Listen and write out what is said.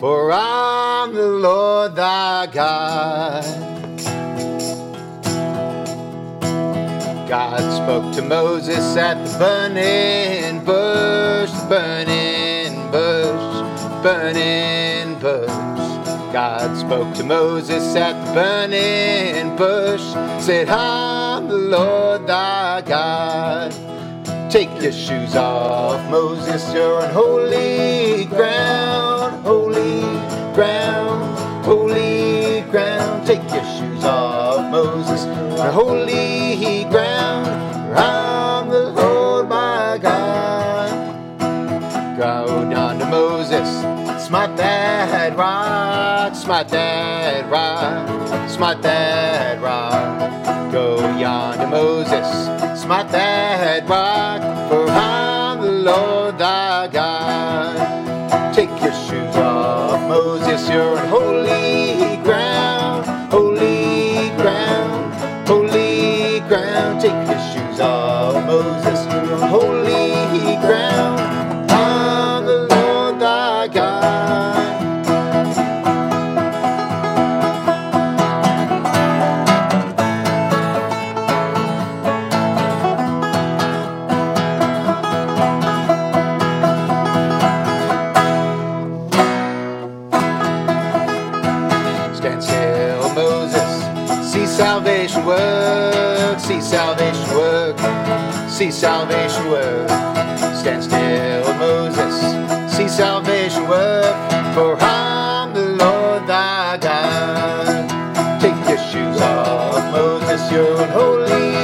for I'm the Lord thy God. God spoke to Moses at the burning bush, the burning bush, burning bush. God spoke to Moses at the burning bush, said, I'm the Lord thy God. Take your shoes off, Moses, you're on holy ground, Moses, on holy ground. I'm the Lord my God. Go down to Moses, smite that rock, smite that rock, smite that rock. Go yonder, Moses, smite that rock, for I'm the Lord thy God. Take your shoes off, Moses, you're Moses, you're on holy ground. I'm the Lord thy God. Stand still, Moses. See salvation work. See salvation work. See salvation work. Stand still, Moses. See salvation work. For I'm the Lord thy God. Take your shoes off, Moses. You're unholy.